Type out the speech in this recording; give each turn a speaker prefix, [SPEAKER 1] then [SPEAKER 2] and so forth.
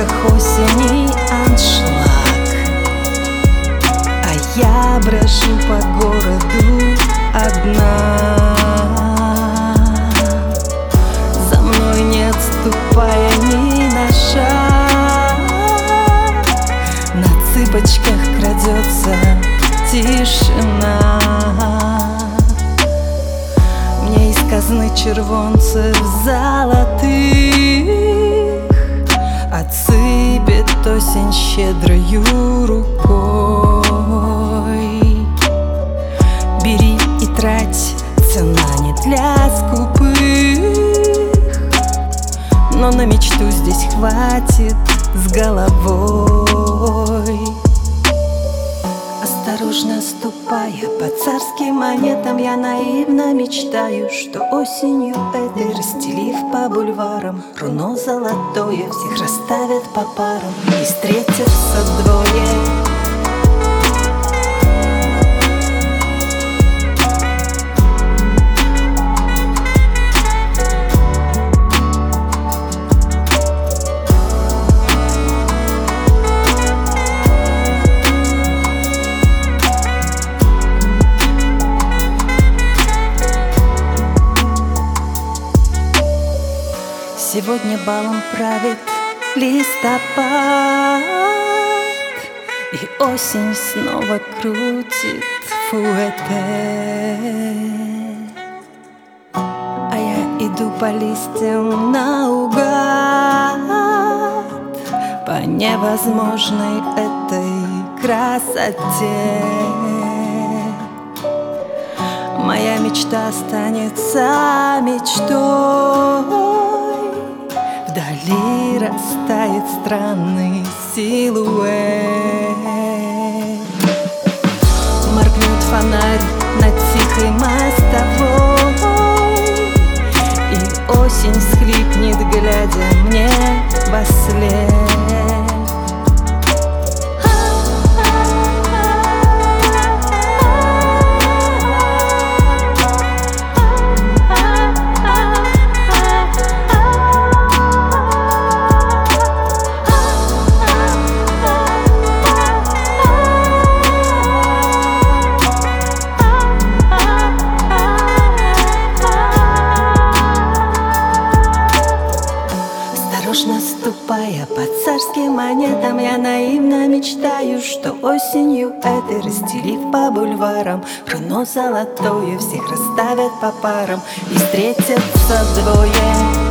[SPEAKER 1] как осени аншлаг. А я брожу по городу одна. За мной не отступая ни на шаг. На цыпочках крадется тишина. Мне из казны червонцев золотых Отсыпет осень щедрою рукой. Бери и трать, цена не для скупых Но на мечту здесь хватит с головой царским монетам Я наивно мечтаю, что осенью этой Расстелив по бульварам. Руно золотое Всех расставят по парам. И встретятся двое Сегодня балом правит листопад. И осень снова крутит фуэте. А я иду по листьям наугад По невозможной этой красоте. Моя мечта останется мечтой Вдали растает странный силуэт. Моргнет фонарь над тихой мостовой И осень схлипнет, глядя мне во монетам Я наивно мечтаю, что осенью этой Расстелив по бульварам. Руно золотое Всех расставят по парам и встретятся двое